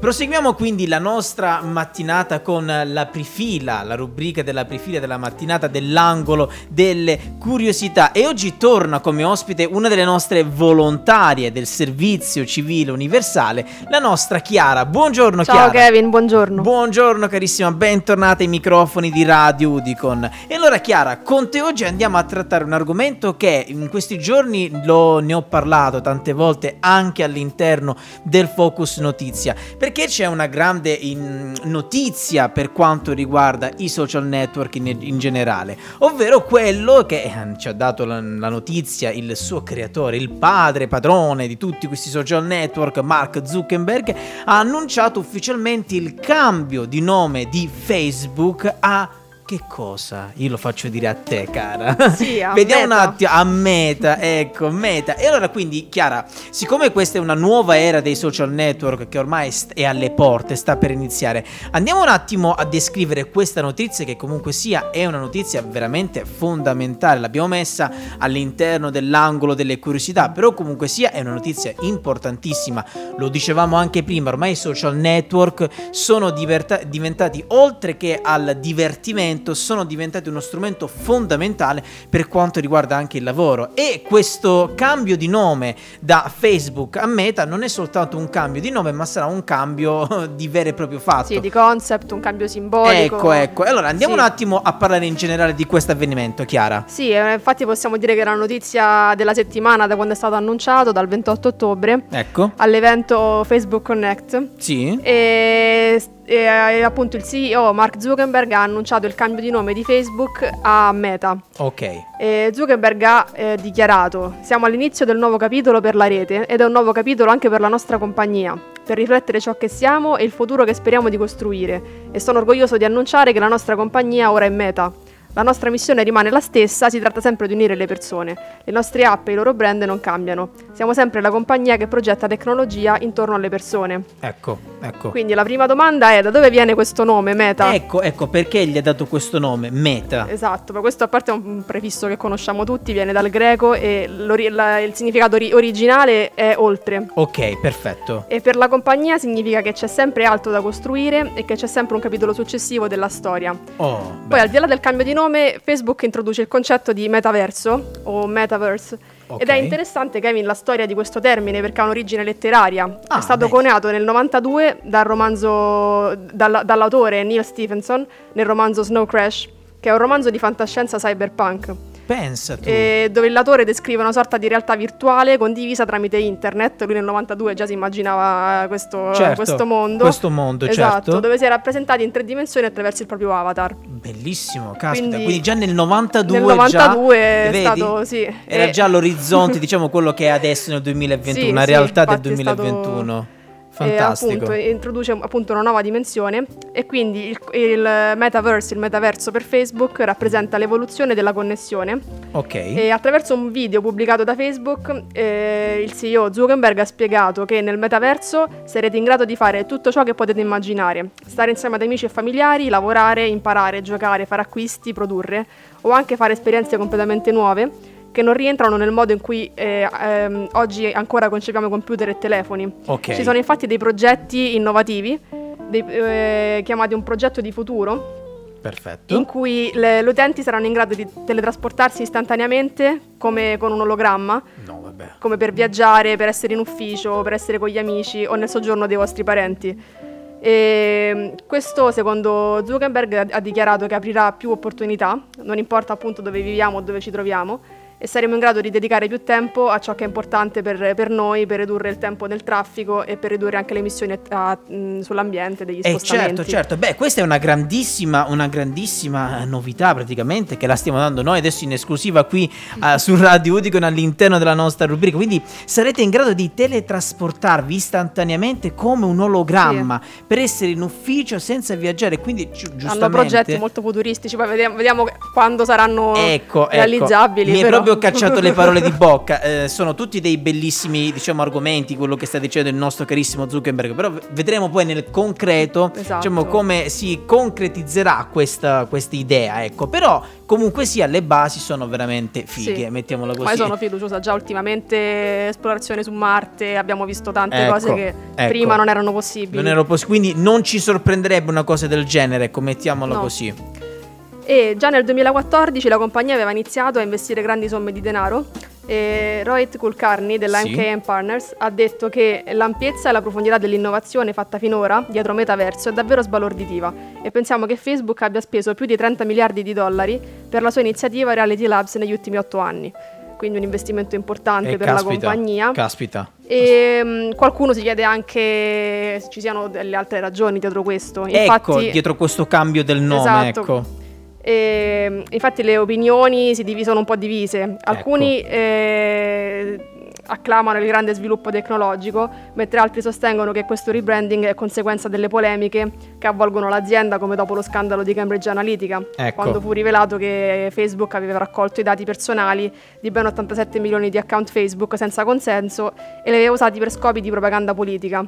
Proseguiamo quindi la nostra mattinata con la prifila, la rubrica della prifila della mattinata dell'angolo delle curiosità e oggi torna come ospite una delle nostre volontarie del servizio civile universale, la nostra Chiara. Buongiorno Ciao Chiara. Kevin, buongiorno. Buongiorno carissima, bentornata ai microfoni di Radio Udicon. E allora Chiara, con te oggi andiamo a trattare un argomento che in questi giorni lo, ne ho parlato tante volte anche all'interno del Focus Notizia, perché c'è una grande in- notizia per quanto riguarda i social network in, in generale, ovvero quello che eh, ci ha dato la, la notizia il suo creatore, il padre, padrone di tutti questi social network, Mark Zuckerberg, ha annunciato ufficialmente il cambio di nome di Facebook a che cosa? Io lo faccio dire a te, cara. Sì, a Vediamo Meta. un attimo a Meta, ecco, Meta. E allora quindi, Chiara, siccome questa è una nuova era dei social network che ormai è alle porte, sta per iniziare, andiamo un attimo a descrivere questa notizia che comunque sia è una notizia veramente fondamentale. L'abbiamo messa all'interno dell'angolo delle curiosità, però comunque sia è una notizia importantissima. Lo dicevamo anche prima, ormai i social network sono diverta- diventati oltre che al divertimento, sono diventati uno strumento fondamentale per quanto riguarda anche il lavoro e questo cambio di nome da Facebook a Meta non è soltanto un cambio di nome, ma sarà un cambio di vero e proprio fatto. Sì, di concept, un cambio simbolico. Ecco, ecco. Allora andiamo Sì. un attimo a parlare in generale di questo avvenimento, Chiara. Sì, eh, infatti possiamo dire che è la notizia della settimana da quando è stato annunciato, dal 28 ottobre, Ecco. all'evento Facebook Connect. Sì. E, eh, appunto il CEO Mark Zuckerberg ha annunciato il cambio di nome di Facebook a Meta. Ok. E Zuckerberg ha eh, dichiarato: Siamo all'inizio del nuovo capitolo per la rete ed è un nuovo capitolo anche per la nostra compagnia, per riflettere ciò che siamo e il futuro che speriamo di costruire. E sono orgoglioso di annunciare che la nostra compagnia ora è Meta. La nostra missione rimane la stessa, si tratta sempre di unire le persone. Le nostre app e i loro brand non cambiano. Siamo sempre la compagnia che progetta tecnologia intorno alle persone. Ecco, ecco. Quindi la prima domanda è da dove viene questo nome Meta? Ecco, ecco perché gli ha dato questo nome, Meta. Esatto, ma questo a parte è un prefisso che conosciamo tutti, viene dal greco e la- il significato ori- originale è oltre. Ok, perfetto. E per la compagnia significa che c'è sempre altro da costruire e che c'è sempre un capitolo successivo della storia. Oh, Poi beh, al di là del cambio di nome, Facebook introduce il concetto di metaverso o metaverse. Ok. Ed è interessante, Kevin, la storia di questo termine perché ha un'origine letteraria. Ah, è stato beh. coniato nel 92 dal romanzo, dalla- dall'autore Neil Stephenson nel romanzo Snow Crash, che è un romanzo di fantascienza cyberpunk. Pensa tu. e dove il latore descrive una sorta di realtà virtuale condivisa tramite internet. Lui nel 92 già si immaginava questo, Certo, questo mondo. questo mondo, esatto, certo. dove si è rappresentati in tre dimensioni attraverso il proprio avatar. Bellissimo, caspita. Quindi, Quindi- già nel 92 Nel 92 già, è vedi? stato, sì. Era E- già l'orizzonte, diciamo quello che è adesso nel 2021, Sì, una sì, realtà del infatti è stato- 2021. Fantastico. appunto introduce appunto una nuova dimensione e quindi il, il metaverse, il metaverso per Facebook rappresenta l'evoluzione della connessione ok. e attraverso un video pubblicato da Facebook eh, il CEO Zuckerberg ha spiegato che nel metaverso sarete in grado di fare tutto ciò che potete immaginare, stare insieme ad amici e familiari, lavorare, imparare, giocare, fare acquisti, produrre o anche fare esperienze completamente nuove che non rientrano nel modo in cui eh, ehm, oggi ancora concepiamo computer e telefoni. Ok. Ci sono infatti dei progetti innovativi, dei, eh, chiamati un progetto di futuro, Perfetto. in cui le, gli utenti saranno in grado di teletrasportarsi istantaneamente come con un ologramma, No, vabbè. come per viaggiare, per essere in ufficio, per essere con gli amici o nel soggiorno dei vostri parenti. E questo secondo Zuckerberg ha dichiarato che aprirà più opportunità, non importa appunto dove viviamo o dove ci troviamo, e saremo in grado di dedicare più tempo a ciò che è importante per, per noi, per ridurre il tempo del traffico e per ridurre anche le emissioni a- mh, sull'ambiente degli Eh spostamenti. certo, certo. Beh, questa è una grandissima, una grandissima novità praticamente che la stiamo dando noi adesso in esclusiva qui eh, su Radio Udicon all'interno della nostra rubrica. Quindi sarete in grado di teletrasportarvi istantaneamente come un ologramma per essere in ufficio senza viaggiare. Quindi gi- giustamente Hanno progetti molto futuristici, poi vediamo, vediamo quando saranno Ecco, ecco. realizzabili. Mi è però. proprio proprio cacciato le parole di bocca. Eh, sono tutti dei bellissimi, diciamo, argomenti, quello che sta dicendo il nostro carissimo Zuckerberg. Però vedremo poi nel concreto, Esatto. diciamo, come si concretizzerà questa, questa idea. Ecco, però comunque sia, le basi sono veramente fighe, Sì. mettiamola così. Ma io sono fiduciosa, già ultimamente esplorazione su Marte, abbiamo visto tante Ecco, cose che ecco. prima non erano possibili. Non ero poss- quindi non ci sorprenderebbe una cosa del genere, ecco, mettiamola No. così. E già nel 2014 la compagnia aveva iniziato a investire grandi somme di denaro e Rohit Kulkarni della Sì. MKM Partners ha detto che l'ampiezza e la profondità dell'innovazione fatta finora dietro Metaverso è davvero sbalorditiva e pensiamo che Facebook abbia speso più di 30 miliardi di dollari per la sua iniziativa Reality Labs negli ultimi 8 anni. Quindi un investimento importante Eh, per la caspita, compagnia. Caspita. E mm, qualcuno si chiede anche se ci siano delle altre ragioni dietro questo. ecco, Infatti, dietro questo cambio del nome, Esatto. ecco. E, infatti le opinioni si dividono un po' divise. Alcuni eh, acclamano il grande sviluppo tecnologico, mentre altri sostengono che questo rebranding è conseguenza delle polemiche che avvolgono l'azienda, come dopo lo scandalo di Cambridge Analytica, Ecco. quando fu rivelato che Facebook aveva raccolto i dati personali di ben 87 milioni di account Facebook senza consenso e li aveva usati per scopi di propaganda politica.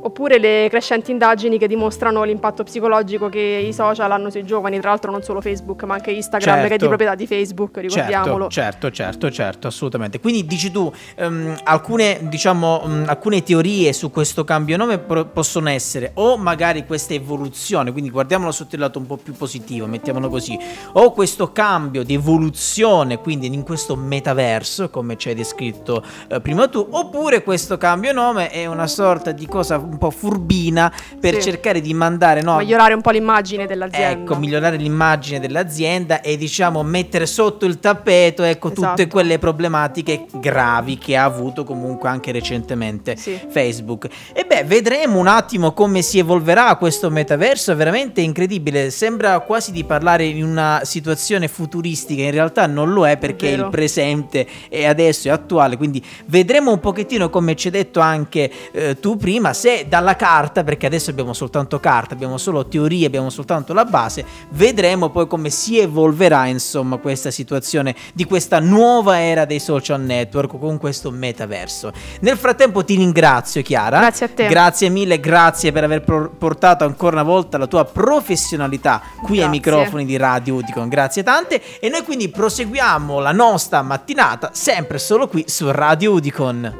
Oppure le crescenti indagini che dimostrano l'impatto psicologico che i social hanno sui giovani, tra l'altro non solo Facebook, ma anche Instagram, che è Certo. di proprietà di Facebook, ricordiamolo. Certo, certo, certo, certo, assolutamente. Quindi dici tu, ehm, alcune, diciamo, mh, alcune teorie su questo cambio nome pro- possono essere o magari questa evoluzione, quindi guardiamolo sotto il lato un po' più positivo, mettiamolo così, o questo cambio di evoluzione, quindi in questo metaverso, come ci hai descritto eh, prima tu, oppure questo cambio nome è una sorta di cosa un po' furbina per Sì. cercare di mandare no, Migliorare un po' l'immagine dell'azienda. Ecco, migliorare l'immagine dell'azienda e diciamo mettere sotto il tappeto ecco, tutte Esatto. quelle problematiche gravi che ha avuto comunque anche recentemente Sì. Facebook. E beh, vedremo un attimo come si evolverà questo metaverso, è veramente incredibile, sembra quasi di parlare in una situazione futuristica, in realtà non lo è perché vero. il presente è adesso, è attuale, quindi vedremo un pochettino come ci hai detto anche eh, tu prima, se dalla carta, perché adesso abbiamo soltanto carta, abbiamo solo teorie, abbiamo soltanto la base, vedremo poi come si evolverà insomma questa situazione di questa nuova era dei social network con questo metaverso. Nel frattempo ti ringrazio Chiara. Grazie a te. Grazie mille, grazie per aver pro- portato ancora una volta la tua professionalità qui ai Grazie. microfoni di Radio Udicon. Grazie tante e noi quindi proseguiamo la nostra mattinata sempre solo qui su Radio Udicon.